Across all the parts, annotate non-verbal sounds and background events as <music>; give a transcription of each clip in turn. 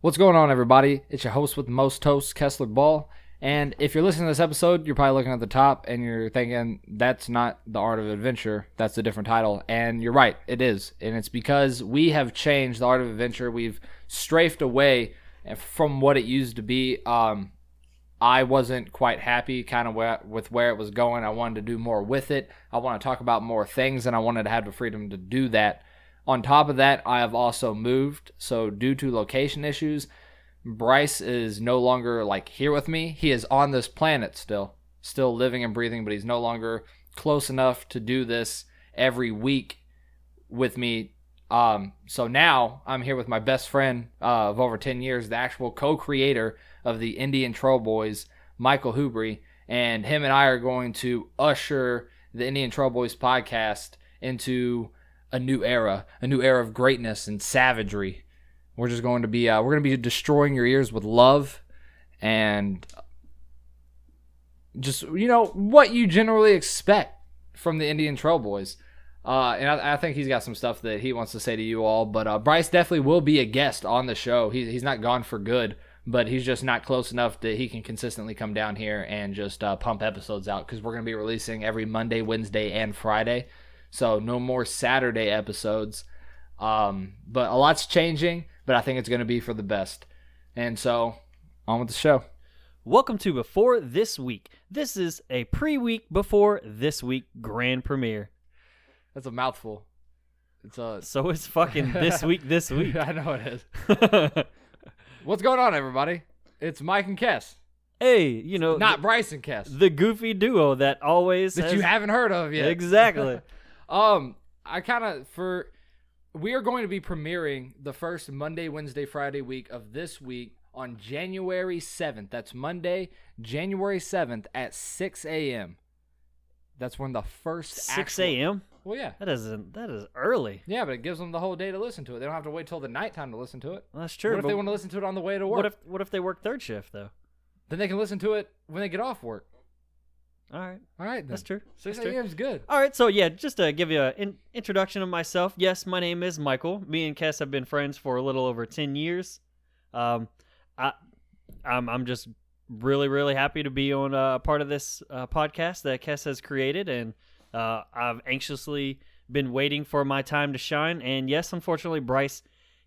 What's going on, everybody? It's your host with most toast, Kessler Ball. And if you're listening to this episode, you're probably looking at the top and you're thinking, that's not the art of adventure. That's a different title. And you're right, it is. And it's because we have changed the art of adventure. We've strafed away from what it used to be. Um, I wasn't quite happy kind of with where it was going. I wanted to do more with it. I want to talk about more things, and I wanted to have the freedom to do that. On top of that, I have also moved. So, due to location issues, Bryce is no longer like here with me. He is on this planet still, still living and breathing, but he's no longer close enough to do this every week with me. Um, so now I'm here with my best friend uh, of over 10 years, the actual co creator of the Indian Trail Boys, Michael Hubry. And him and I are going to usher the Indian Trail Boys podcast into a new era, a new era of greatness and savagery. We're just going to be uh, we're going to be destroying your ears with love and just you know what you generally expect from the Indian Trail Boys. Uh, and I, I, think he's got some stuff that he wants to say to you all. But uh, Bryce definitely will be a guest on the show. He, he's not gone for good, but he's just not close enough that he can consistently come down here and just uh, pump episodes out because we're going to be releasing every Monday, Wednesday, and Friday. So no more Saturday episodes. Um, but a lot's changing, but I think it's going to be for the best. And so on with the show. Welcome to Before This Week. This is a pre week before this week grand premiere. That's a mouthful. It's a <laughs> so it's fucking this <laughs> week. This week. I know it is. <laughs> What's going on, everybody? It's Mike and Kess. Hey, you know, not the, Bryce and Kess, the goofy duo that always that has... you haven't heard of yet. Exactly. Um, I kind of for we are going to be premiering the first Monday, Wednesday, Friday week of this week on January 7th. That's Monday, January 7th at 6 a.m. That's when the first 6 a.m. Well, yeah. That isn't that is early. Yeah, but it gives them the whole day to listen to it. They don't have to wait till the nighttime to listen to it. Well, that's true. What if they want to listen to it on the way to work? What if what if they work third shift though? Then they can listen to it when they get off work. All right. All right. Then. That's true. Six a.m. is good. All right. So yeah, just to give you an introduction of myself. Yes, my name is Michael. Me and Kess have been friends for a little over ten years. Um, I, I'm I'm just really really happy to be on a part of this uh, podcast that Kess has created, and uh, I've anxiously been waiting for my time to shine. And yes, unfortunately, Bryce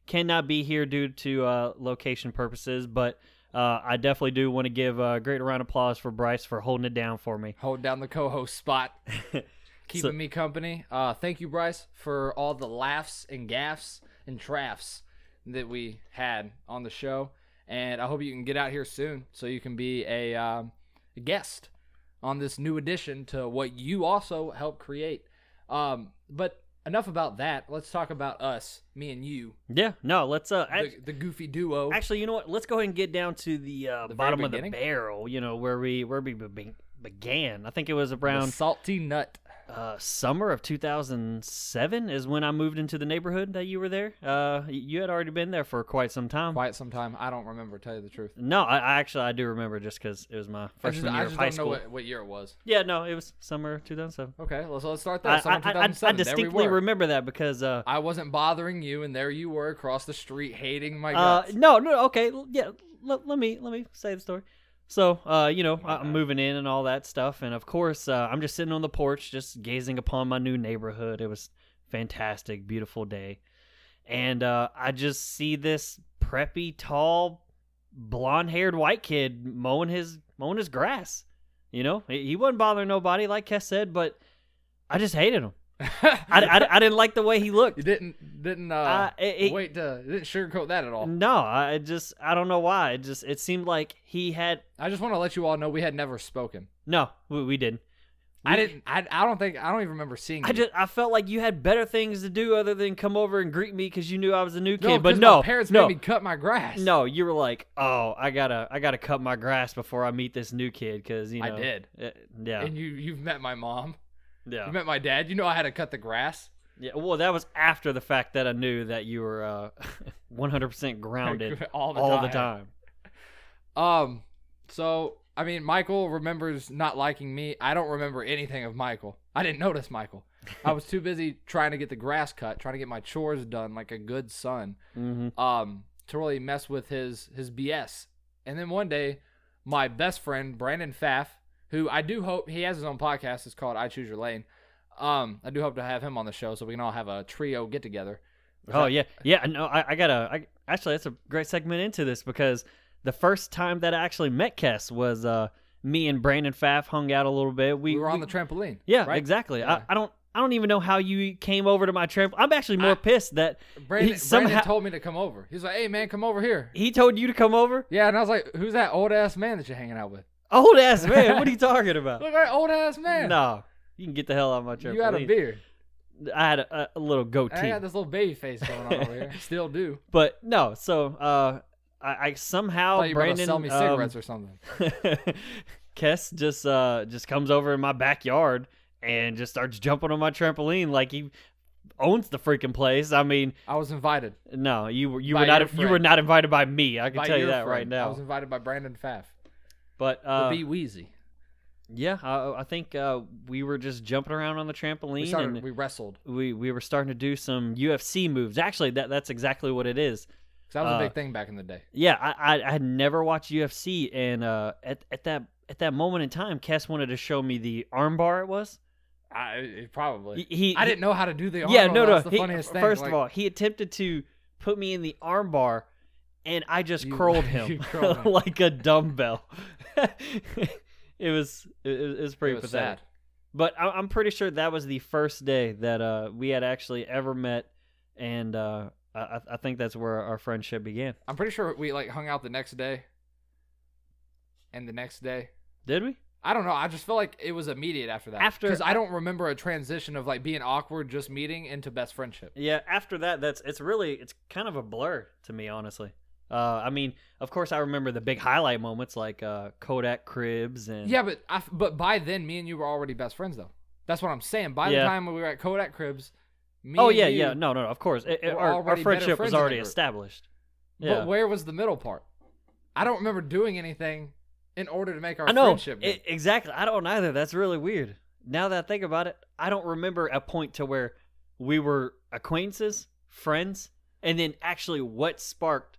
cannot be here due to uh, location purposes, but uh, I definitely do want to give a great round of applause for Bryce for holding it down for me. Hold down the co-host spot, <laughs> keeping so, me company. Uh, thank you, Bryce, for all the laughs and gaffs and trafs that we had on the show, and I hope you can get out here soon so you can be a, um, a guest on this new addition to what you also helped create. Um, but enough about that. Let's talk about us, me and you. Yeah, no, let's uh the, the goofy duo. Actually, you know what? Let's go ahead and get down to the, uh, the bottom of the barrel. You know where we where we began. I think it was around the salty nut uh, summer of 2007 is when I moved into the neighborhood that you were there. Uh, you had already been there for quite some time. Quite some time. I don't remember. Tell you the truth. No, I, I actually I do remember just because it was my freshman year of high school. I just don't know what, what, year it was. Yeah, no, it was summer 2007. Okay, well, so let's start there. Summer I, 2007. I, distinctly remember that because uh, I wasn't bothering you, and there you were across the street hating my uh, guts. no, no, okay, yeah. Let, let me let me say the story. So, uh, you know, I'm moving in and all that stuff, and of course, uh, I'm just sitting on the porch, just gazing upon my new neighborhood. It was fantastic, beautiful day, and uh, I just see this preppy, tall, blonde-haired white kid mowing his mowing his grass. You know, he, wasn't bothering nobody, like Kess said, but I just hated him. I, I, I, didn't like the way he looked. You didn't didn't uh, it, wait to didn't sugarcoat that at all. No, I just I don't know why. It just it seemed like he had. I just want to let you all know we had never spoken. No, we, we didn't. We, I didn't. I, I don't think. I don't even remember seeing. I you. just. I felt like you had better things to do other than come over and greet me because you knew I was a new kid. No, but no, my parents no. made me cut my grass. No, you were like, oh, I gotta, I gotta cut my grass before I meet this new kid because you know. I did. It, yeah. And you, you've met my mom. Yeah. You met my dad. You know I had to cut the grass. Yeah, well, that was after the fact that I knew that you were uh, <laughs> 100% grounded <laughs> all, the, all time. the time. Um, so I mean, Michael remembers not liking me. I don't remember anything of Michael. I didn't notice Michael. <laughs> I was too busy trying to get the grass cut, trying to get my chores done like a good son. Mm-hmm. Um, to really mess with his his BS. And then one day, my best friend Brandon Pfaff, who I do hope he has his own podcast. It's called I Choose Your Lane. Um, I do hope to have him on the show so we can all have a trio get together. Oh yeah, yeah. No, I, I gotta. I, actually, that's a great segment into this because the first time that I actually met Kess was uh me and Brandon Pfaff hung out a little bit. We, We were on the trampoline. yeah, right? exactly. Yeah. I, I don't. I don't even know how you came over to my trampoline. I'm actually more I- pissed that Brandon, somehow Brandon told me to come over. He's like, "Hey man, come over here." he told you to come over. Yeah, and I was like, "Who's that old ass man that you're hanging out with?" Old ass man, what are you <laughs> talking about? Look at that old ass man. No, you can get the hell out of my trampoline. you had a beard. I had a, a little goatee. I got this little baby face going on over here. <laughs> Still do. but no. So uh, I, I somehow you Brandon sell me um, cigarettes or something. <laughs> Kess just uh just comes over in my backyard and just starts jumping on my trampoline like he owns the freaking place. I mean, I was invited. no, you were you By were not you were not invited by me. I can by tell you that right now. I was invited by Brandon Pfaff. But uh, Be Wheezy. yeah, I, I think uh, we were just jumping around on the trampoline We started. and We wrestled. we we were starting to do some UFC moves. Actually, that that's exactly what it is. that was Uh, a big thing back in the day. Yeah, I, I I had never watched UFC, and uh, at at that at that moment in time, Kess wanted to show me the armbar. It was I probably. he. he I didn't know how to do the arm. Yeah, no, no. That's the he- funniest thing. First like, of all, he attempted to put me in the armbar, and I just You- curled <laughs> him curled <laughs> him. like a dumbbell. <laughs> <laughs> it was it, was- it was pretty it was pathetic. sad. But I, I'm pretty sure that was the first day that uh, we had actually ever met, and uh, I, I think that's where our friendship began. I'm pretty sure we like hung out the next day. And the next day, Did we? I don't know. I just feel like it was immediate after that. After- because I don't remember a transition of like being awkward, just meeting into best friendship. Yeah. After that, that's it's really it's kind of a blur to me, honestly. Uh, I mean, of course, I remember the big highlight moments like uh, Kodak Cribs and Yeah, but I, but by then, me and you were already best friends, though. That's what I'm saying. By Yeah. the time we were at Kodak Cribs, me oh and yeah, you- yeah, no, no, of course, It- it- We're our, our already better friendship friends was in the already group. established. Yeah, But where was the middle part? I don't remember doing anything in order to make our I know friendship. good. exactly. I don't either. That's really weird. Now that I think about it, I don't remember a point to where we were acquaintances, friends, and then actually what sparked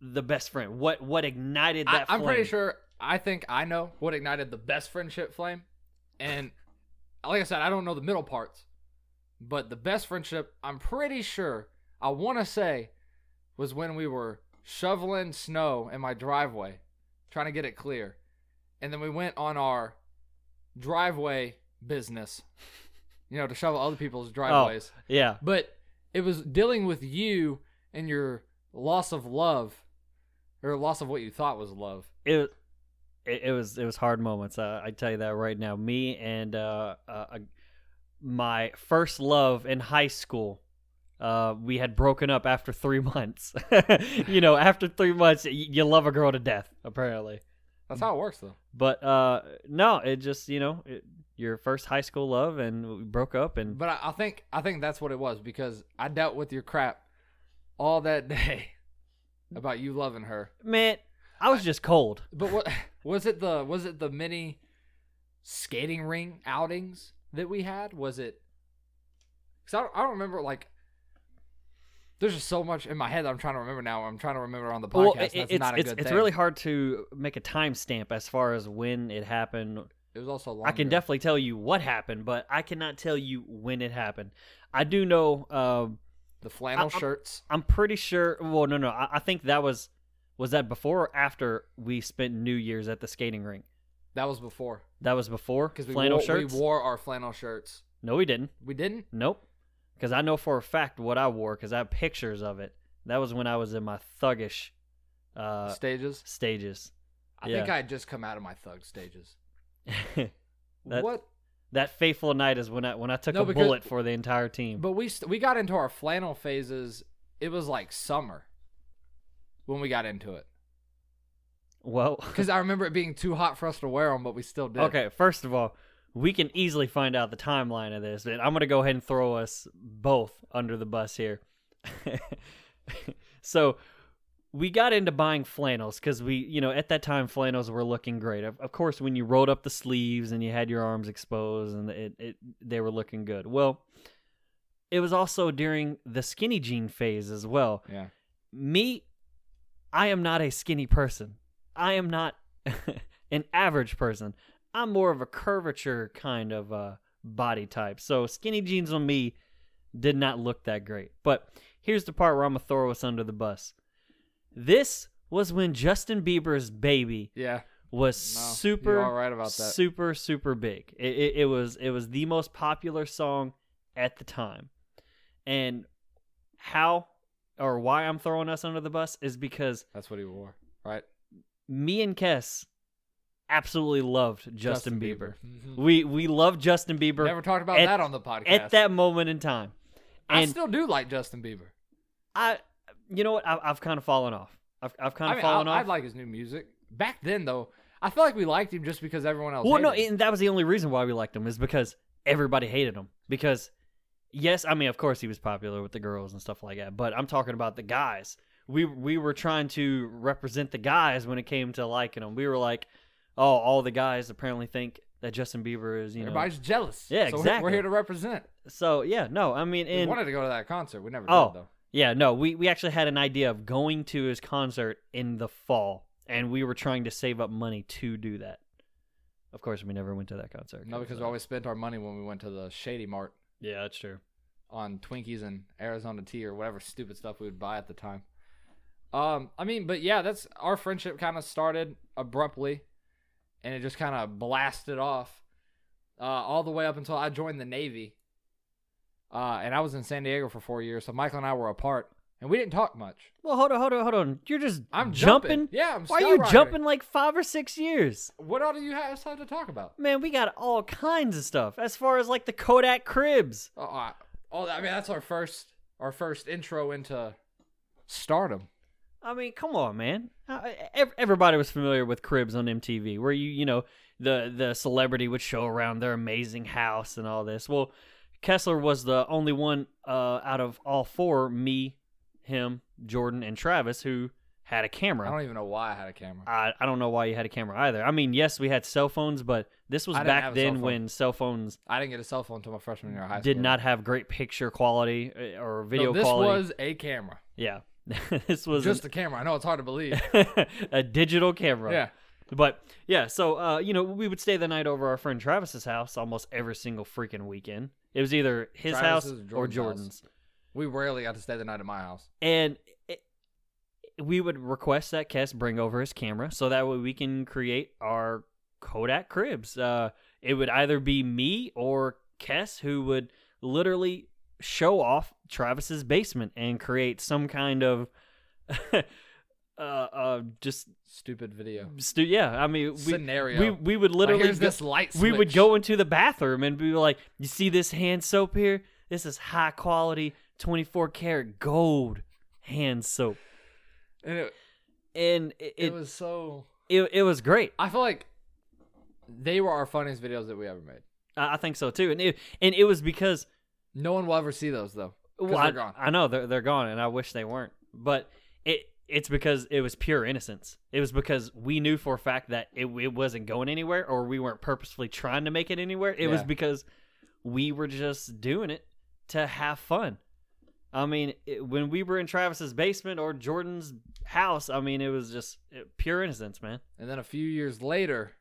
the best friend. What what ignited I, that? I'm pretty sure. I think I know what ignited the best friendship flame, and like I said, I don't know the middle parts, but the best friendship, I'm pretty sure. I want to say, was when we were shoveling snow in my driveway, trying to get it clear, and then we went on our driveway business, you know, to shovel other people's oh, driveways. Yeah. But it was dealing with you and your loss of love, or loss of what you thought was love. it, it it was it was hard moments. Uh, I tell you that right now. Me and uh, uh, my first love in high school. Uh, we had broken up after three <laughs> months. you know, after three months, y- you love a girl to death, apparently. That's how it works, though. But uh, no, it just you know it, your first high school love, and we broke up, and But I, I think I think that's what it was because I dealt with your crap all that <laughs> day about you loving her. man, I was just cold. But what <laughs> was it? The was it the mini skating ring outings that we had? Was it? Because I don't, I don't remember like. There's just so much in my head that I'm trying to remember now. I'm trying to remember on the podcast. Well, That's it's not a it's, good it's thing. really hard to make a timestamp as far as when it happened It was also long. I can definitely tell you what happened, but I cannot tell you when it happened. I do know. Um, the flannel I- I'm- shirts. I'm pretty sure. Well, no, no. I, I think that was was that before or after we spent New Year's at the skating rink. That was before That was before because we flannel wore, shirts. we wore our flannel shirts. no, we didn't. We didn't. Nope. Because I know for a fact what I wore because I have pictures of it. That was when I was in my thuggish uh, stages. stages. I yeah. think I had just come out of my thug stages. <laughs> That- what? That fateful night is when I when I took No, a because- bullet for the entire team. But we st- we got into our flannel phases. It was like summer when we got into it well, <laughs> because I remember it being too hot for us to wear them, but we still did. Okay, first of all, we can easily find out the timeline of this, and I'm going to go ahead and throw us both under the bus here. <laughs> so, we got into buying flannels because we, you know, at that time, flannels were looking great. Of, of course, when you rolled up the sleeves and you had your arms exposed and it, it they were looking good. Well, it was also during the skinny jean phase as well. Yeah. me, I am not a skinny person. I am not <laughs> an average person. I'm more of a curvature kind of uh, body type. So skinny jeans on me did not look that great. But here's the part where I'm gonna throw us under the bus. This was when Justin Bieber's baby Yeah. was No, super you're all right about that. super super big it, it, it was it was the most popular song at the time and how or why i'm throwing us under the bus is because That's what he wore, right? me and kess absolutely loved justin, bieber, Mhm. we we loved justin bieber Never talked about at- that on the podcast. at that moment in time I still do like Justin Bieber. i you know what I, i've kind of fallen off i've, I've kind I of mean, fallen I, off I like his new music. Back then, though, I feel like we liked him just because everyone else. Well, no, him. and that was the only reason why we liked him is because everybody hated him. Because, yes, I mean, of course he was popular with the girls and stuff like that, but I'm talking about the guys. We we were trying to represent the guys when it came to liking him. We were like, oh, all the guys apparently think that Justin Bieber is, you know. Everybody's jealous. Yeah, so we're- We're here to represent. So yeah, no, I mean, We wanted to go to that concert. We never Oh. did though. Yeah, no, we we actually had an idea of going to his concert in the fall, and we were trying to save up money to do that. Of course, we never went to that concert. No, because we uh, always spent our money when we went to the Shady Mart yeah, that's true. on Twinkies and Arizona tea or whatever stupid stuff we would buy at the time. Um, I mean, but yeah, that's our friendship kind of started abruptly, and it just kind of blasted off, uh, all the way up until I joined the Navy. Uh, and I was in San Diego for four years, so Michael and I were apart, and we didn't talk much. Well, hold on, hold on, hold on. You're just I'm jumping. Yeah, I'm. Why are you skyrocketing. jumping like five or six years? What all do you have time to talk about? Man, we got all kinds of stuff. As far as like the Kodak cribs. Oh, uh, oh, I mean that's our first, our first intro into stardom. I mean, come on, man. Uh, ev- Everybody was familiar with cribs on MTV, where you, you know, the the celebrity would show around their amazing house and all this. Well, Kessler was the only one uh, out of all four, me, him, Jordan, and Travis, who had a camera. I don't even know why I had a camera. I, I don't know why you had a camera either. I mean, yes, we had cell phones, but this was I didn't back have a cell then phone. when cell phones I didn't get a cell phone until my freshman year of high school. did not have great picture quality uh, or video no, this quality. was a camera, yeah, <laughs> this was just a camera. I know it's hard to believe. <laughs> a digital camera. yeah, But yeah, so uh, you know, we would stay the night over our friend Travis's house almost every single freaking weekend. It was either his Travis's house or or Jordan's Jordan's, we rarely got to stay the night at my house. and it, we would request that Kess bring over his camera so that way we can create our Kodak cribs. Uh, it would either be me or Kess who would literally show off Travis's basement and create some kind of. <laughs> Uh, uh, just Stupid video stu- yeah. I mean, we, scenario. we we would literally go- this light. we would go into the bathroom and be like, "You see this hand soap here? This is high quality, 24 karat gold hand soap." and it, And it it it, was so. it, it was great. I feel like they were our funniest videos that we ever made. I, I think so too. And it and it was because No one will ever see those though. well, I. I know they're they're gone, and I wish they weren't. But it's because it was pure innocence. It was because we knew for a fact that it it wasn't going anywhere, or we weren't purposefully trying to make it anywhere. It was because we were just doing it to have fun. I mean, it, when we were in Travis's basement or Jordan's house, I mean, it was just pure innocence, man. And then a few years later,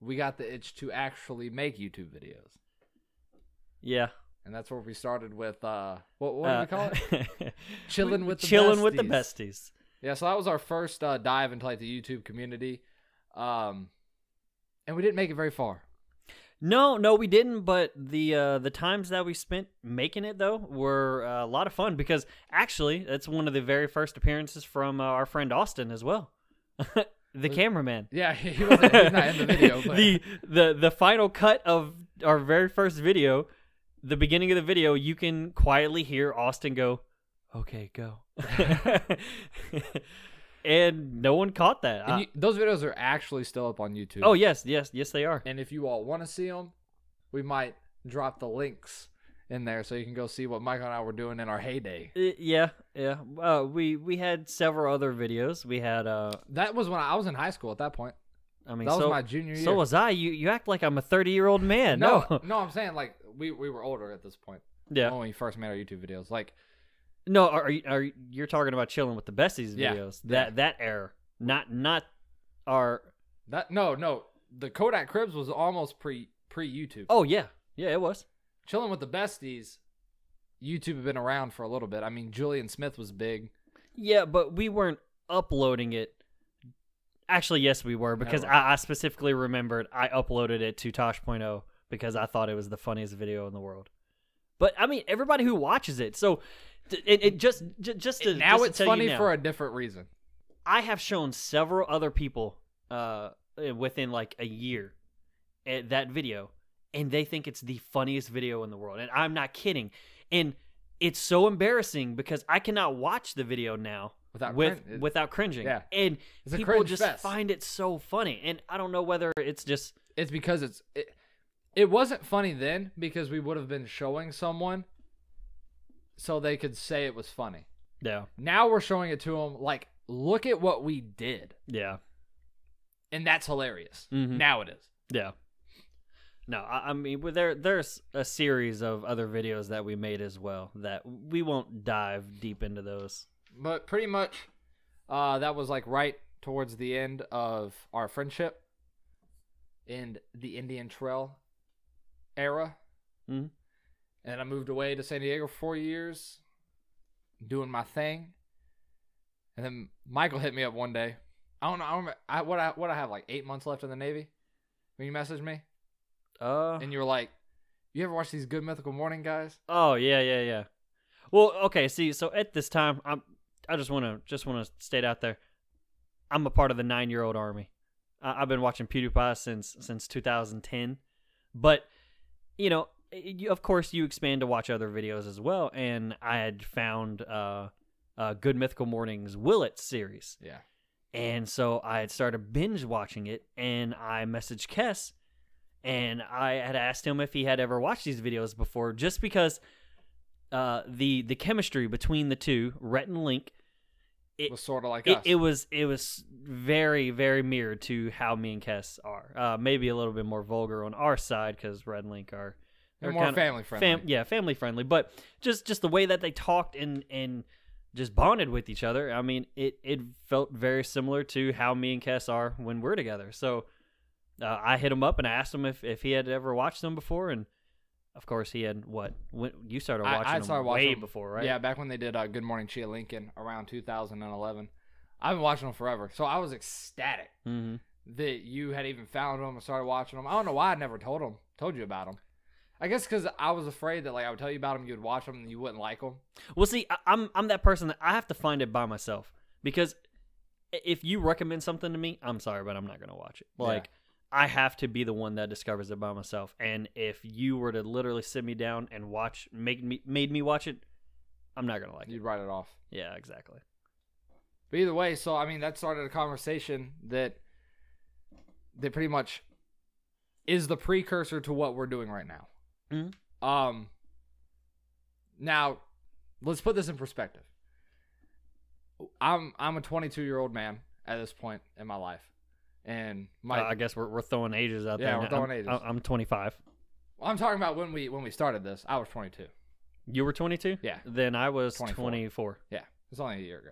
we got the itch to actually make YouTube videos. Yeah. And that's where we started with uh what what do we call it? <laughs> Chilling with the chilling with the besties. Yeah, so that was our first uh, dive into like the YouTube community. Um and we didn't make it very far. No, no, we didn't. But the uh, the times that we spent making it though were uh, a lot of fun because actually that's one of the very first appearances from uh, our friend Austin as well, <laughs> the cameraman. <laughs> Yeah, he wasn't he's not in the <laughs> video, but the the the final cut of our very first video, the beginning of the video, you can quietly hear Austin go, "Okay, go," <laughs> and no one caught that. I- you, those videos are actually still up on YouTube. oh yes, yes, yes, they are. And if you all want to see them, we might drop the links in there so you can go see what Michael and I were doing in our heyday. Yeah, yeah. Uh, we we had several other videos. We had uh, That was when I, was in high school at that point. I mean, That was so my junior year. so was I. You you act like I'm a 30 year old man. no, No. no, I'm saying like we, we were older at this point yeah. when we first made our YouTube videos. Like No, are, you- are you- you're talking about chilling with the besties Yeah, videos? That that era, not not our. That no, no. The Kodak Cribs was almost pre pre YouTube. Oh yeah, yeah, it was. Chilling with the besties. YouTube had been around for a little bit. I mean, Julian Smith was big. Yeah, but we weren't uploading it. Actually, yes, we were because Never. I, I specifically remembered I uploaded it to Tosh.0 because I thought it was the funniest video in the world. But I mean, everybody who watches it, so it, it just j- just to now just it's tell you funny now, for a different reason. I have shown several other people uh, within like a year uh, that video, and they think it's the funniest video in the world. And I'm not kidding. And it's so embarrassing because I cannot watch the video now Without with crin- it- without cringing. yeah. And It's people just fest. find it so funny. And I don't know whether it's just It's because it's it, it wasn't funny then because we would have been showing someone so they could say it was funny. yeah, Now we're showing it to them like look at what we did. yeah, And that's hilarious. Mhm. Now it is. yeah. No, I, I mean, there there's a series of other videos that we made as well that we won't dive deep into those. But pretty much uh that was like right towards the end of our friendship in the Indian Trail era. Mhm. And I moved away to San Diego for four years, doing my thing. And then Michael hit me up one day. I don't know. I don't remember, I, what I what I have like eight months left in the Navy. When you messaged me Uh, and you were like, "You ever watch these Good Mythical Morning guys?" Oh yeah, yeah, yeah. Well, okay. See, so at this time, I'm. I just want to just want to state out there, I'm a part of the nine year old army. I, I've been watching PewDiePie since since 2010, but you know, you, of course, you expand to watch other videos as well. And I had found uh, uh, Good Mythical Mornings Will It series, Yeah. and so I had started binge watching it, and I messaged Kess, and I had asked him if he had ever watched these videos before, just because uh, the the chemistry between the two, Rhett and Link, It was sort of like it, us. it was it was very very mirrored to how me and Kess are. Uh, maybe a little bit more vulgar on our side because Rhett and Link are They're more family friendly. Fam- yeah, family friendly, but just just the way that they talked and and just bonded with each other. I mean, it it felt very similar to how me and Kess are when we're together. So uh, I hit him up and I asked him if if he had ever watched them before, and of course he had. What when you started watching I them started way watching them- before, right? Yeah, back when they did uh, Good Morning Chia Lincoln around 2011. I've been watching them forever, so I was ecstatic hmm that you had even found them and started watching them. I don't know why I never told them, told you about them. I guess because I was afraid that like I would tell you about them, you would watch them, and you wouldn't like them. Well, see, I, I'm I'm that person that I have to find it by myself because if you recommend something to me, I'm sorry, but I'm not gonna watch it. Yeah. Like I have to be the one that discovers it by myself. And if you were to literally sit me down and watch, make me made me watch it, I'm not gonna like it. You'd write it off. Yeah, exactly. But either way, so I mean that started a conversation that that pretty much is the precursor to what we're doing right now. Mhm. Um now let's put this in perspective. I'm I'm a 22 year old man at this point in my life, and my Uh, I guess we're we're throwing ages out Yeah, there. we're throwing I'm, ages. I'm- I'm 25. I'm talking about when we when we started this. I was 22. You were 22. Yeah, Then I was 24. 24. yeah. It's only a year ago.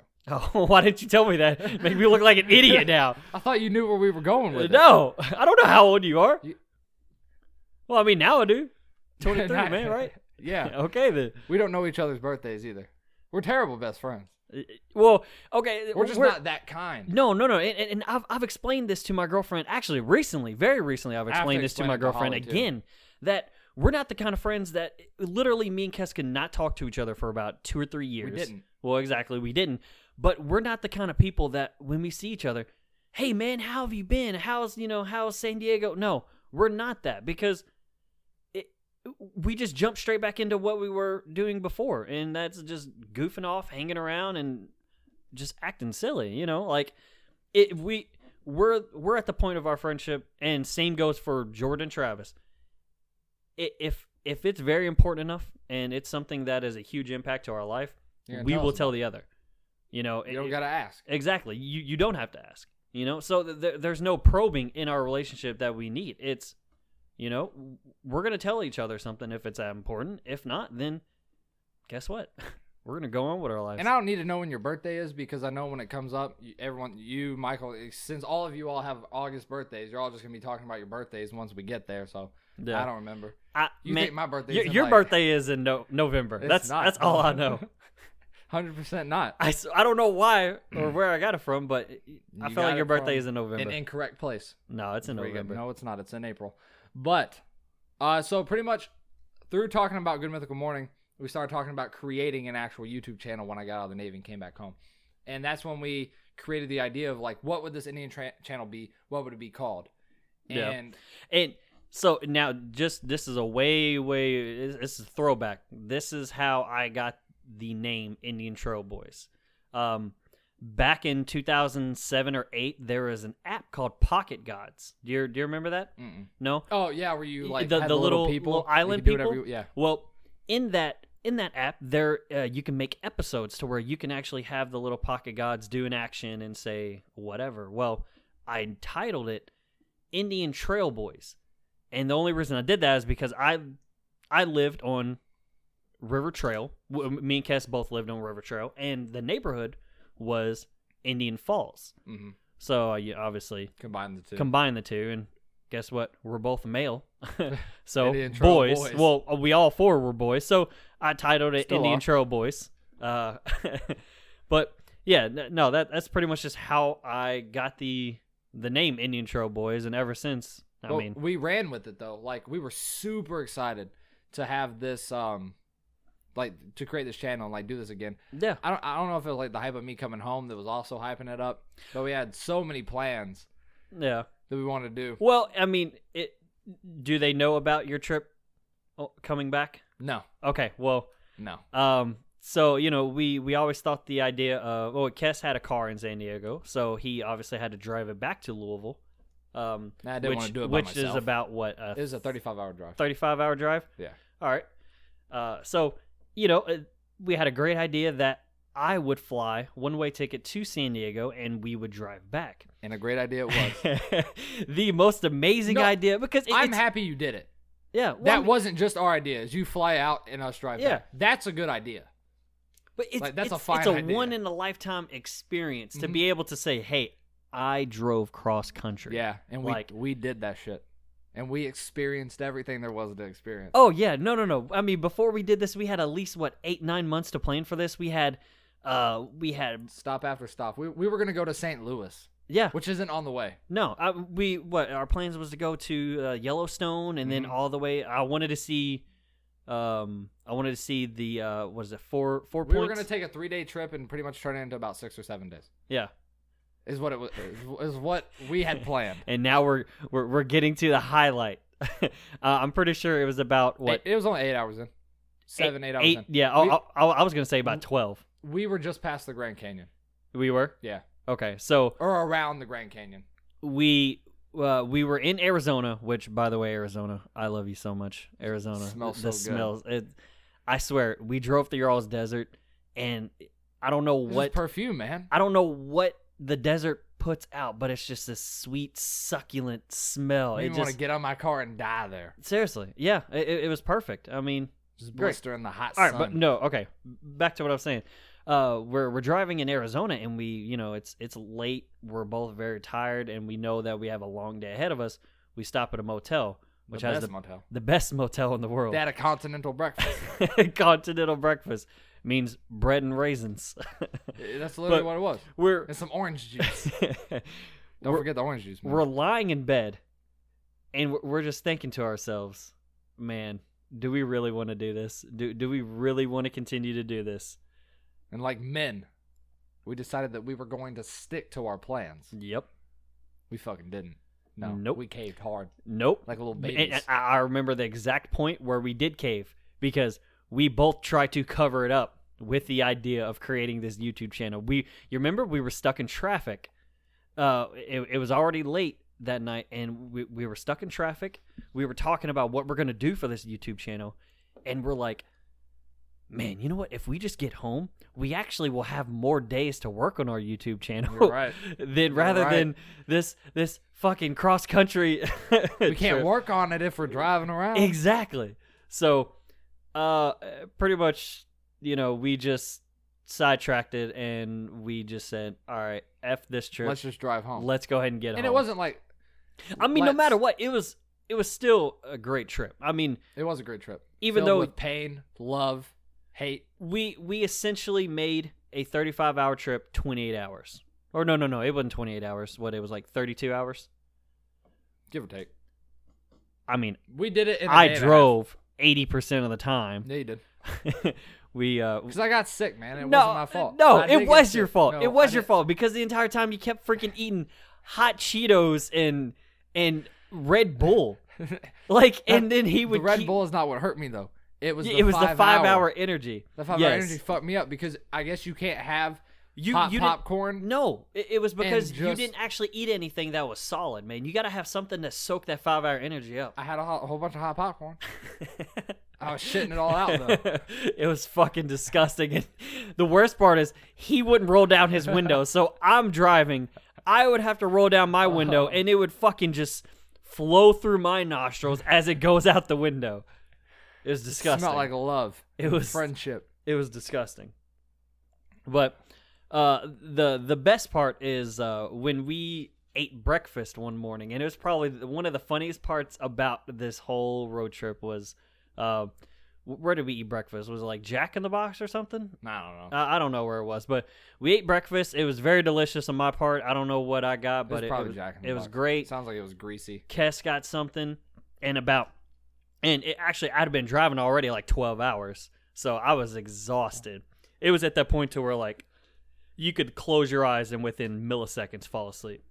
Oh, <laughs> why didn't you tell me that? Make me look like an idiot now. <laughs> I thought you knew where we were going with it. No, I don't know how old you are. You- Well, I mean, now I do. 23, <laughs> man, right? Yeah. <laughs> Okay, then. We don't know each other's birthdays either. We're terrible best friends. Uh, Well, okay. We're just not that kind. No, no, no. And, and- I've, I've explained this to my girlfriend actually recently, very recently. I've I have to explained this to explain my it to girlfriend Holly, too. again that we're not the kind of friends that literally me and Kes could not talk to each other for about two or three years. We didn't. Well, exactly. We didn't. But we're not the kind of people that when we see each other, hey, man, how have you been? How's, you know, how's San Diego? No, we're not that because we just jump straight back into what we were doing before. And that's just goofing off, hanging around, and just acting silly, you know? Like, it, we. We're we're at the point of our friendship, and same goes for Jordan Travis. If if it's very important enough, and it's something that is a huge impact to our life, You're we will tell the other. You know, it. You don't gotta ask. exactly. You you don't have to ask. You know, so th- th- there's no probing in our relationship that we need. It's, you know, we're gonna tell each other something if it's that important. If not, then guess what? <laughs> we're gonna go on with our lives. And I don't need to know when your birthday is because I know when it comes up, everyone, you, Michael, eh, since all of you all have August birthdays, you're all just gonna be talking about your birthdays once we get there. So yeah. I don't remember. I, You man, think my birthday? your, your birthday is in no, November. That's that's all I know. <laughs> Hundred percent not. I, I don't know why <clears throat> or where I got it from, but eh, I You feel like your birthday is in November. An incorrect place. no, it's in November. No, it's not. It's in April. But uh, so pretty much through talking about Good Mythical Morning, we started talking about creating an actual YouTube channel when I got out of the Navy and came back home. And that's when we created the idea of like, what would this Indian tra- channel be? What would it be called? Yeah. And And so now, just this is a way, way. This is a throwback. This is how I got the name Indian Trail Boys. Um, back in 2007 or eight, there was an app called Pocket Gods. Do you do you remember that? mm-mm. No. oh yeah, were you like The- had the little, little- people, little island people? you- yeah. Well, in that in that app, there uh, you can make episodes to where you can actually have the little pocket gods do an action and say whatever. Well, I titled it Indian Trail Boys, and the only reason I did that is because I I lived on River Trail. Me and Kess both lived on River Trail, and the neighborhood was Indian Falls. hmm So uh, you obviously Combine the two. combine the two and guess what we're both male <laughs> so boys, Boys. well uh, we all four were boys so i titled it Still indian are. trail boys uh, <laughs> but yeah no that that's pretty much just how i got the the name indian trail boys and ever since i Well, mean we ran with it though. Like we were super excited to have this, um, like to create this channel and like do this again. yeah I don't, I don't know if it was like the hype of me coming home that was also hyping it up, but we had so many plans yeah that we wanted to do. well i mean it do they know about your trip oh, coming back No, okay well no. Um, so you know, we we always thought the idea of well, Kess had a car in San Diego, so he obviously had to drive it back to Louisville. Um, Nah, I didn't which wanna do it by which is about what a It was a 35 hour drive. thirty-five hour drive. Yeah. All right. Uh, so you know, uh, we had a great idea that I would fly one way ticket to San Diego and we would drive back. And a great idea it was. <laughs> the most amazing No, idea because it, I'm happy you did it. yeah well, I that mean- wasn't just our idea. Is you fly out and us drive Yeah. back. That's a good idea. But it's Like, that's a it's, fine it's a idea. one in a lifetime experience to Mhm. be able to say, "Hey, I drove cross country." Yeah, and we Like- we did that shit, and we experienced everything there was to experience. Oh yeah, no, no, no. I mean, before we did this, we had at least what eight, nine months to plan for this. We had, uh, we had, Stop after stop. We we were gonna go to St. Louis, yeah, which isn't on the way. no, I, we what our plans was to go to uh, Yellowstone and then Mhm. all the way. I wanted to see, um, I wanted to see the uh, what is it four four We points? were gonna take a three day trip and pretty much turn it into about six or seven days. yeah, Is what it was. Is, what we had planned. <laughs> and now we're we're we're getting to the highlight. <laughs> uh, I'm pretty sure it was about what It, it was only eight hours in. Seven, eight, hours eight, in. yeah. I, I, I was gonna say about twelve. We were just past the Grand Canyon. We were Yeah, okay. So or around the Grand Canyon. we uh, we were in Arizona, which by the way, Arizona, I love you so much, Arizona. Smells the, so good. smells. It, I swear, we drove through Yarl's Desert, and I don't know This is what perfume, man? I don't know what the desert puts out, but it's just this sweet, succulent smell. Even want to get on my car and die there. seriously, yeah, it, it- was perfect. I mean, Just Great. blister in the hot all right, sun. but no, okay. Back to what I was saying. Uh, we're we're driving in Arizona, and we, you know, it's it's late. We're both very tired, and we know that we have a long day ahead of us. We stop at a motel, which the has the, motel. the best motel in the world. They had a continental breakfast. <laughs> Continental breakfast means bread and raisins. <laughs> Eh, that's literally But- what it was. we're And some orange juice. <laughs> Don't forget the orange juice, man. we're lying in bed, and we're- just thinking to ourselves, "Man, do we really want to do this? Do do we really want to continue to do this?" And like men, we decided that we were going to stick to our plans. Yep. We fucking didn't. No. Nope. We caved hard. Nope. Like a little. I I remember the exact point where we did cave because we both tried to cover it up with the idea of creating this YouTube channel. We, you remember, we were stuck in traffic. Uh, it, it was already late that night, and we we were stuck in traffic. We were talking about what we're gonna do for this YouTube channel, and we're like, man, you know what? If we just get home, we actually will have more days to work on our YouTube channel. You're right. <laughs> Than rather right. than this this fucking cross country. We can't <laughs> work on it if we're driving around. Exactly. So, uh, pretty much, you know, we just sidetracked it and we just said, "All right, f this trip. Let's just drive home. Let's go ahead and get and home." And it wasn't like I mean, no matter what, it was it was still a great trip. I mean, it was a great trip. even Filled though with pain, love, hate. we we essentially made a 35 hour trip 28 hours. Or no, no, no, it wasn't 28 hours. What it was like 32 hours. Give or take. I mean, We did it in I day drove 80% of the time. Yeah, you did. <laughs> we uh Because I got sick, man. It no, wasn't my fault. No, I it was your sick. fault. No, it was I your fault because the entire time you kept freaking eating hot Cheetos and and Red Bull. <laughs> Like and then he The would Red keep, Bull is not what hurt me though. It was Yeah, the it was five the 5 hour, hour energy. The five yes. hour energy fucked me up because I guess you can't have You hot you popcorn. No, it, it was because you didn't actually eat anything that was solid, man. You got to have something to soak that five hour energy up. I had a, whole bunch of hot popcorn. <laughs> I was shitting it all out though. <laughs> it was fucking disgusting. And the worst part is he wouldn't roll down his window, so I'm driving. I would have to roll down my window, uh-huh. and it would fucking just flow through my nostrils as it goes out the window. It was disgusting. Smelled like love. It was- friendship. it was disgusting. But uh, the the best part is uh, when we ate breakfast one morning, and it was probably one of the funniest parts about this whole road trip was. Uh, where did we eat breakfast? Was it like Jack in the Box or something? I don't know. I I don't know where it was, but we ate breakfast. It was very delicious on my part. I don't know what I got, it was but it, was, Jack in the it was Box. great. Sounds like it was greasy. Kess got something, and about, and it actually I'd have been driving already like twelve hours, so I was exhausted. It was at that point to where like you could close your eyes and within milliseconds fall asleep.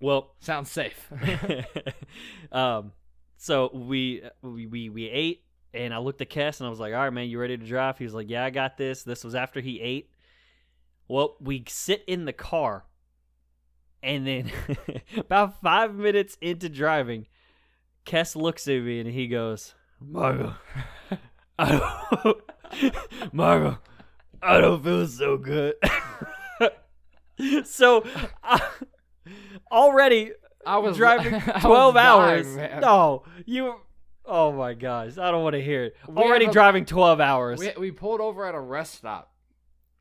Well, Sounds safe. <laughs> <laughs> um, so we we we, we ate, and I looked at Kess and I was like, "All right, man, you ready to drive?" He was like, "Yeah, I got this." This was after he ate. Well, we sit in the car, and then <laughs> about five minutes into driving, Kess looks at me and he goes, "Margo, Margo, I don't feel so good." <laughs> so, I, already I was driving <laughs> I was 12 hours. dying. No, you. Oh my gosh, I don't want to hear it. We Already a- driving 12 hours. We, we pulled over at a rest stop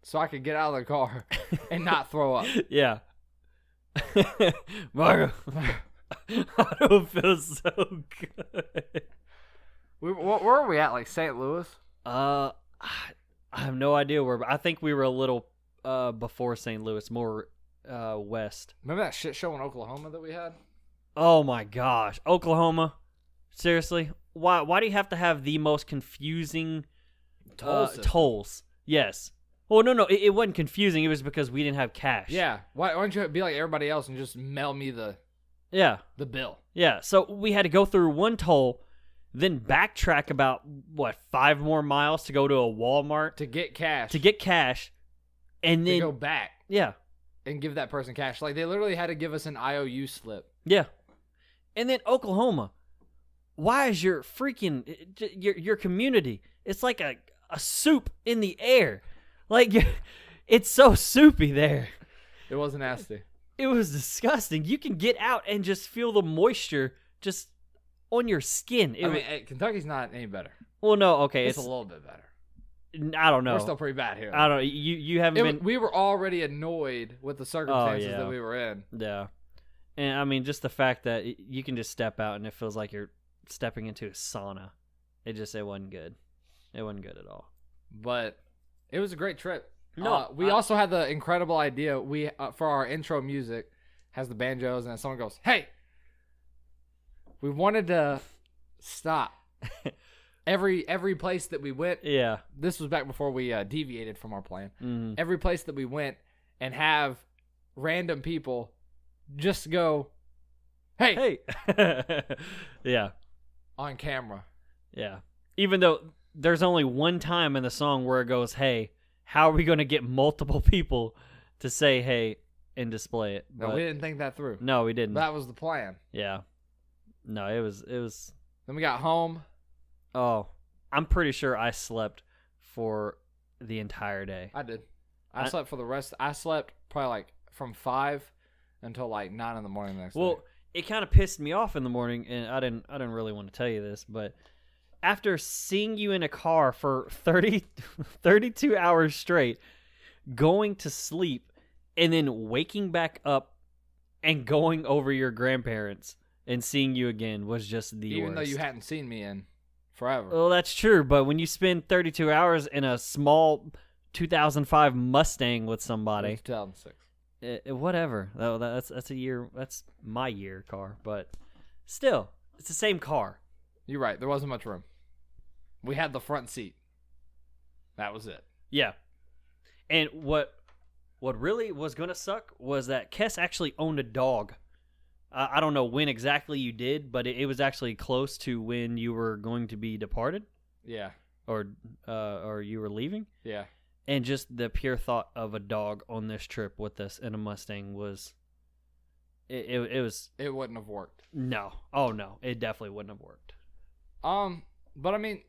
so I could get out of the car <laughs> and not throw up. yeah. Margo, I don't feel so good. We, wh- where were we at? Like St. Louis? Uh, I have no idea where. but I think we were a little uh before St. Louis, more uh west. Remember that shit show in Oklahoma that we had? Oh my gosh, Oklahoma. Seriously, why why do you have to have the most confusing uh, tolls? Yes. Well, no, no, it, it wasn't confusing. It was because we didn't have cash. Yeah. Why, why don't you be like everybody else and just mail me the Yeah. the bill? Yeah. So we had to go through one toll, then backtrack about what five more miles to go to a Walmart to get cash to get cash, and then go back yeah, and give that person cash. Like they literally had to give us an IOU slip. yeah, and then Oklahoma. Why is your freaking eh, your your community? It's like a a soup in the air, like <laughs> it's so soupy there. It was nasty. It was disgusting. You can get out and just feel the moisture just on your skin. It I mean, eh, Kentucky's not any better. well, no, okay, It's, it's, a little bit better. I don't know. We're still pretty bad here. I don't. You you haven't It- been. we were already annoyed with the circumstances yeah. that we were in. yeah, and I mean just the fact that you can just step out and it feels like you're stepping into a sauna. It just it wasn't good. It wasn't good at all. But it was a great trip. No, Uh, we I- also had the incredible idea. We uh, for our intro music has the banjos, and someone goes, "Hey, we wanted to stop <laughs> every every place that we went. Yeah. This was back before we uh, deviated from our plan. Mm. Every place that we went and have random people just go, "Hey,", Hey. <laughs> yeah. on camera. Yeah. Even though there's only one time in the song where it goes, "Hey, how are we going to get multiple <laughs> people to say hey and display it?" No, But- we didn't think that through. no, we didn't. That was the plan. yeah. No, it was it was Then we got home. oh, I'm pretty sure I slept for the entire day. I did. I, I- slept for the rest. I slept probably like from five until like nine in the morning the next Well, day. it kind of pissed me off in the morning and I didn't I didn't really want to tell you this, but after seeing you in a car for 30, <laughs> 32 hours straight, going to sleep, and then waking back up and going over your grandparents and seeing you again was just the Even worst. though you hadn't seen me in forever. Well, that's true, but when you spend 32 hours in a small 2005 Mustang with somebody, 2006. eh, eh, whatever. Though that's that's a year. That's my year car, but still, it's the same car. You're right. There wasn't much room. We had the front seat. That was it. Yeah. And what what really was gonna suck was that Kess actually owned a dog. Uh, I don't know when exactly you did, but it, it was actually close to when you were going to be departed, Yeah. or uh, or you were leaving. Yeah. And just the pure thought of a dog on this trip with us in a Mustang was, it, it, it was It wouldn't have worked. no, oh no, it definitely wouldn't have worked. Um, but I mean,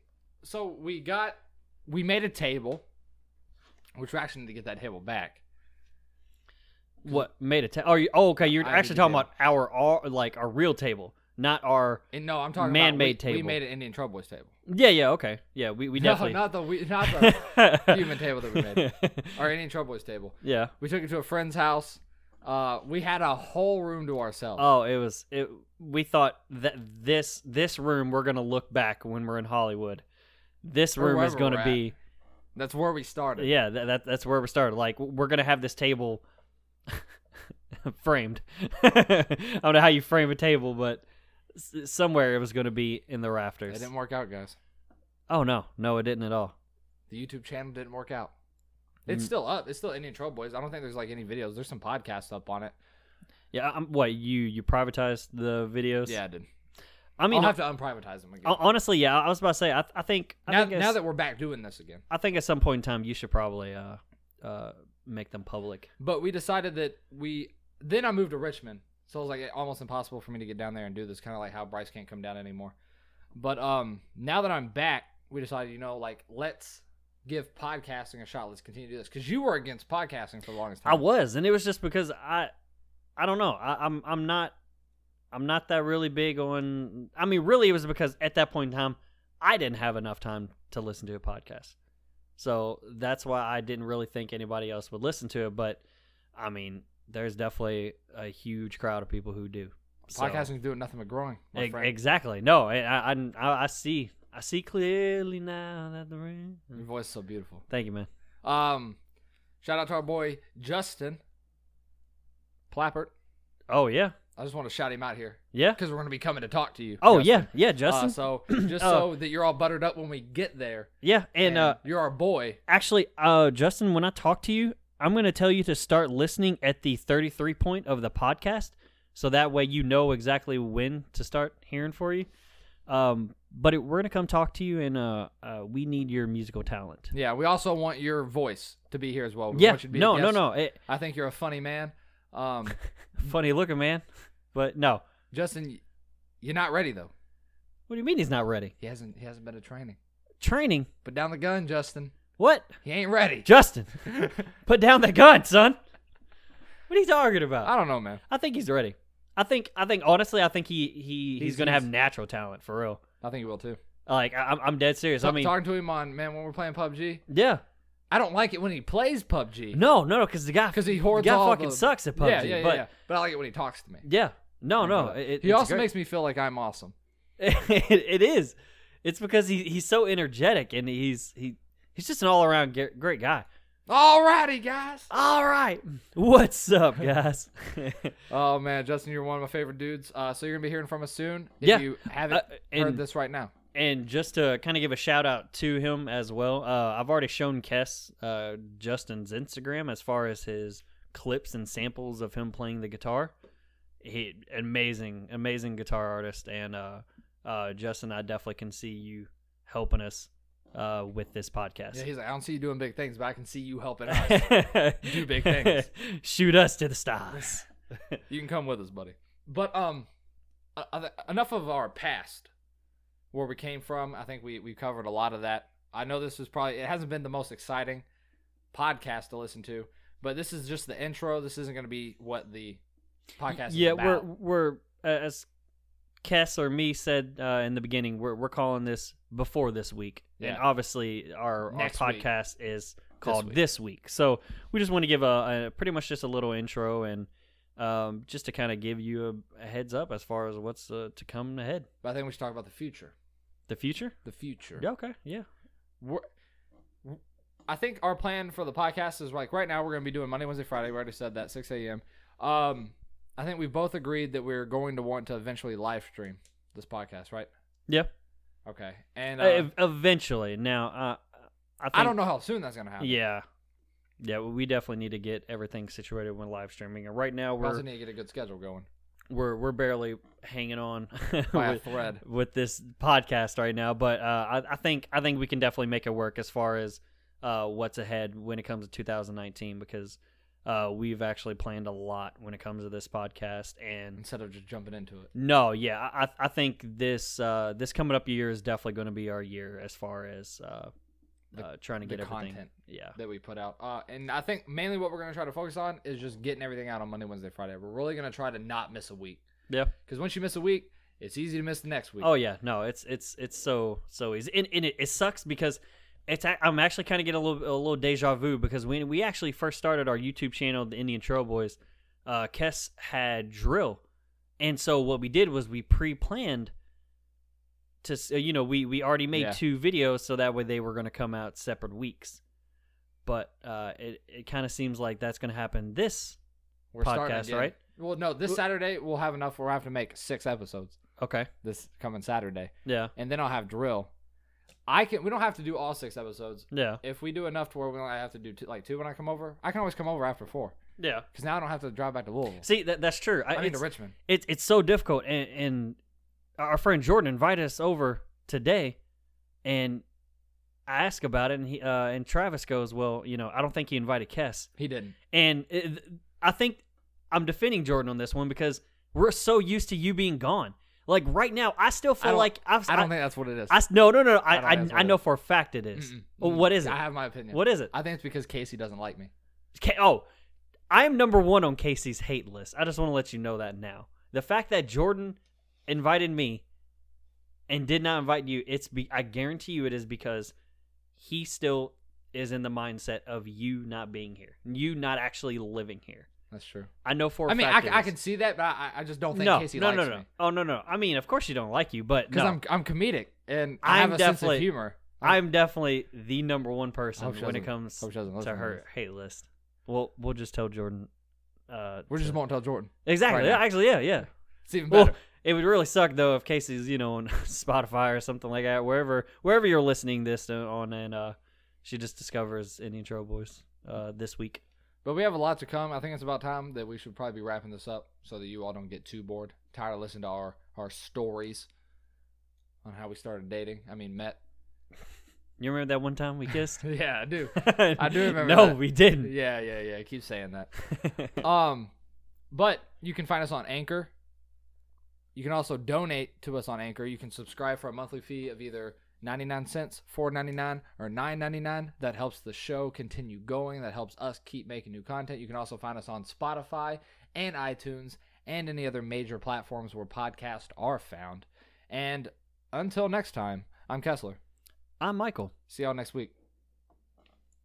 so we got we made a table, which we actually need to get that table back. What made it? Ta- oh, you, oh, okay. You're I actually did talking table. about our, our like our real table, not our. And no, I'm talking Man-made about we, we table. made an Indian Trail Boys table. Yeah, yeah, okay, yeah. We we <laughs> No, definitely not the we, not the <laughs> human table that we made. <laughs> Our Indian Trail Boys table. yeah. We took it to a friend's house. Uh, we had a whole room to ourselves. Oh, it was it. We thought that this this room we're gonna look back when we're in Hollywood. This Or room is wherever gonna we're at. be That's where we started. yeah. That, that that's where we started. Like we're gonna have this table <laughs> framed. <laughs> I don't know how you frame a table, but s- somewhere it was gonna be in the rafters. It didn't work out, guys. Oh no, no, it didn't at all. The YouTube channel didn't work out. It's Mm. still up. It's still Indian Trail Boys. I don't think there's like any videos. There's some podcasts up on it. Yeah, I'm, what you you privatized the videos? Yeah, I did. I mean, I'll have to unprivatize them again. hon- honestly, yeah. I was about to say, I, I think I now, think now that we're back doing this again. I think at some point in time you should probably uh uh make them public. But we decided that we then I moved to Richmond, so it was like almost impossible for me to get down there and do this. Kind of like how Bryce can't come down anymore. But um, now that I'm back, we decided, you know, like let's give podcasting a shot. Let's continue to do this because you were against podcasting for the longest time. I was, and it was just because I I don't know. I, I'm I'm not I'm not that really big on. I mean, really, it was because at that point in time I didn't have enough time to listen to a podcast, so that's why I didn't really think anybody else would listen to it. But I mean, there's definitely a huge crowd of people who do. So- Podcasting's doing nothing but growing, friend. Exactly. No, I, I I see I see clearly now that the ring. Your voice is so beautiful. Thank you, man. Um, shout out to our boy Justin Plappert. Oh yeah, I just want to shout him out here yeah. because we're going to be coming to talk to you. Oh Justin. yeah, yeah, Uh, Justin. so <clears throat> just Oh. so that you're all buttered up when we get there, yeah, and, uh, you're our boy. actually, uh, Justin, when I talk to you, I'm gonna tell you to start listening at the 33 point of the podcast, so that way you know exactly when to start hearing for you. Um, but it, we're gonna come talk to you, and uh, uh, we need your musical talent. Yeah, we also want your voice to be here as well. We Yeah, want you to be a no, no, no. It, I think you're a funny man. Um, <laughs> funny looking man, but no. Justin, you're not ready though. What do you mean he's not ready? He hasn't. He hasn't been to training. Training? Put down the gun, Justin. What? He ain't ready. Justin, <laughs> put down the gun, son. What are you talking about? I don't know, man. I think he's ready. I think. I think. Honestly, I think he he he's, He's- gonna have he's- natural talent for real. I think he will too. Like I, I'm I'm dead serious. I mean, talking to him on man when we're playing PUBG. yeah. I don't like it when he plays PUBG No, no, no, because the guy because he the hoards guy all fucking the- sucks at PUBG. Yeah, yeah, yeah, but yeah. But I like it when he talks to me. yeah, no, no. Uh, it, he it's also great. makes me feel like I'm awesome. <laughs> it, it is. It's because he he's so energetic and he's he he's just an all around great guy. Alrighty, guys. All right, what's up, guys? <laughs> Oh man, Justin, you're one of my favorite dudes. Uh, so you're gonna be hearing from us soon. If Yeah. you haven't Uh, heard this right now. And just to kind of give a shout out to him as well, uh, I've already shown Kess uh, Justin's Instagram as far as his clips and samples of him playing the guitar. He amazing, amazing guitar artist, and uh, uh, Justin, I definitely can see you helping us uh, with this podcast. Yeah, he's like, I don't see you doing big things, but I can see you helping us. <laughs> Do big things. <laughs> Shoot us to the stars. <laughs> you can come with us, buddy. But um, uh, uh, enough of our past, where we came from. I think we we covered a lot of that. I know this is probably it hasn't been the most exciting podcast to listen to, but this is just the intro. This isn't going to be what the podcast. yeah, is we're we're uh, as Kess or me said uh, in the beginning, we're we're calling this before this week, and obviously our Next our week. podcast is called week. this week. So we just want to give a, a pretty much just a little intro and um, just to kind of give you a, a heads up as far as what's uh, to come ahead. But I think we should talk about the future. The future. The future. Yeah. Okay. Yeah. We're, I think our plan for the podcast is like right now we're going to be doing Monday, Wednesday, Friday. We already said that 6 a.m. Um, I think we both agreed that we're going to want to eventually live stream this podcast, right? Yeah. Okay. And uh, Uh, eventually. Now, uh, I think, I don't know how soon that's going to happen. Yeah. Yeah, we definitely need to get everything situated when live streaming. And right now We also we're need to get a good schedule going we're we're barely hanging on <laughs> by a with, thread. with this podcast right now. But uh, I, I think I think we can definitely make it work as far as uh, what's ahead when it comes to 2019 because uh, we've actually planned a lot when it comes to this podcast and Instead of just jumping into it. no, yeah, I I think this uh, this coming up year is definitely going to be our year as far as uh, The- uh, trying to get everything. content. Yeah, that we put out. Uh, and I think mainly what we're going to try to focus on is just getting everything out on Monday, Wednesday, Friday. We're really going to try to not miss a week. yeah. Because once you miss a week, it's easy to miss the next week. Oh yeah, no, it's it's it's so so easy, and, and it, it sucks because it's a- I'm actually kind of getting a little a little deja vu because when we actually first started our YouTube channel, the Indian Trail Boys, uh, Kess had drill, and so what we did was we pre-planned to you know we we already made Yeah. two videos so that way they were going to come out separate weeks, but uh, it it kind of seems like that's going to happen this we're starting podcast, right? Well, no, this Saturday we'll have enough. We'll have to make six episodes Okay, this coming Saturday, yeah, and then I'll have drill. I can. We don't have to do all six episodes. yeah, If we do enough to where we only have to do two, like two when I come over, I can always come over after four. yeah. Because now I don't have to drive back to Louisville. See that that's true. I, mean to Richmond. it's it's so difficult and, and our friend jordan invited us over today and i asked about it and he uh, and travis goes well you know i don't think he invited kess He didn't. and it, i think i'm defending jordan on this one because we're so used to you being gone like right now i still feel don't- like I've, I don't think that's what it is. I, no no no I i i, I know for a fact it is. Mm-mm. Well, what is it I have my opinion. what is it I think it's because Casey doesn't like me. Ca- oh, I'm number one on Casey's hate list. I just want to let you know that now. The fact that Jordan invited me and did not invite you, it's be I guarantee you it is because he still is in the mindset of you not being here, you not actually living here. That's true. I know for a I mean, I, fact c- I can see that, but I, I just don't think no, Casey no, likes no, no. me. Oh no, no. I mean, of course you don't like you, but Because no, I'm I'm comedic and I I'm have a sense of definitely- humor. I'm definitely the number one person when it comes hope she doesn't to listen to her hate list. Well, we'll just tell Jordan. Uh, We're just won't tell Jordan. exactly. right yeah, actually, yeah, yeah. It's even Well, better. it would really suck though if Casey's, you know, on <laughs> Spotify or something like that, wherever wherever you're listening this on, and uh, she just discovers Indian Trail Boys uh, this week. But we have a lot to come. I think it's about time that we should probably be wrapping this up so that you all don't get too bored, tired of listening to our our stories on how we started dating. I mean, met. <laughs> You remember that one time we kissed? <laughs> yeah, I do. <laughs> I do remember No, that. we didn't. Yeah, yeah, yeah. I Keep saying that. Um, but you can find us on Anchor. You can also donate to us on Anchor. You can subscribe for a monthly fee of either 99 cents, 4.99 or 9.99. That helps the show continue going. That helps us keep making new content. You can also find us on Spotify and iTunes and any other major platforms where podcasts are found. And until next time, I'm Kessler. I'm Michael. See y'all next week.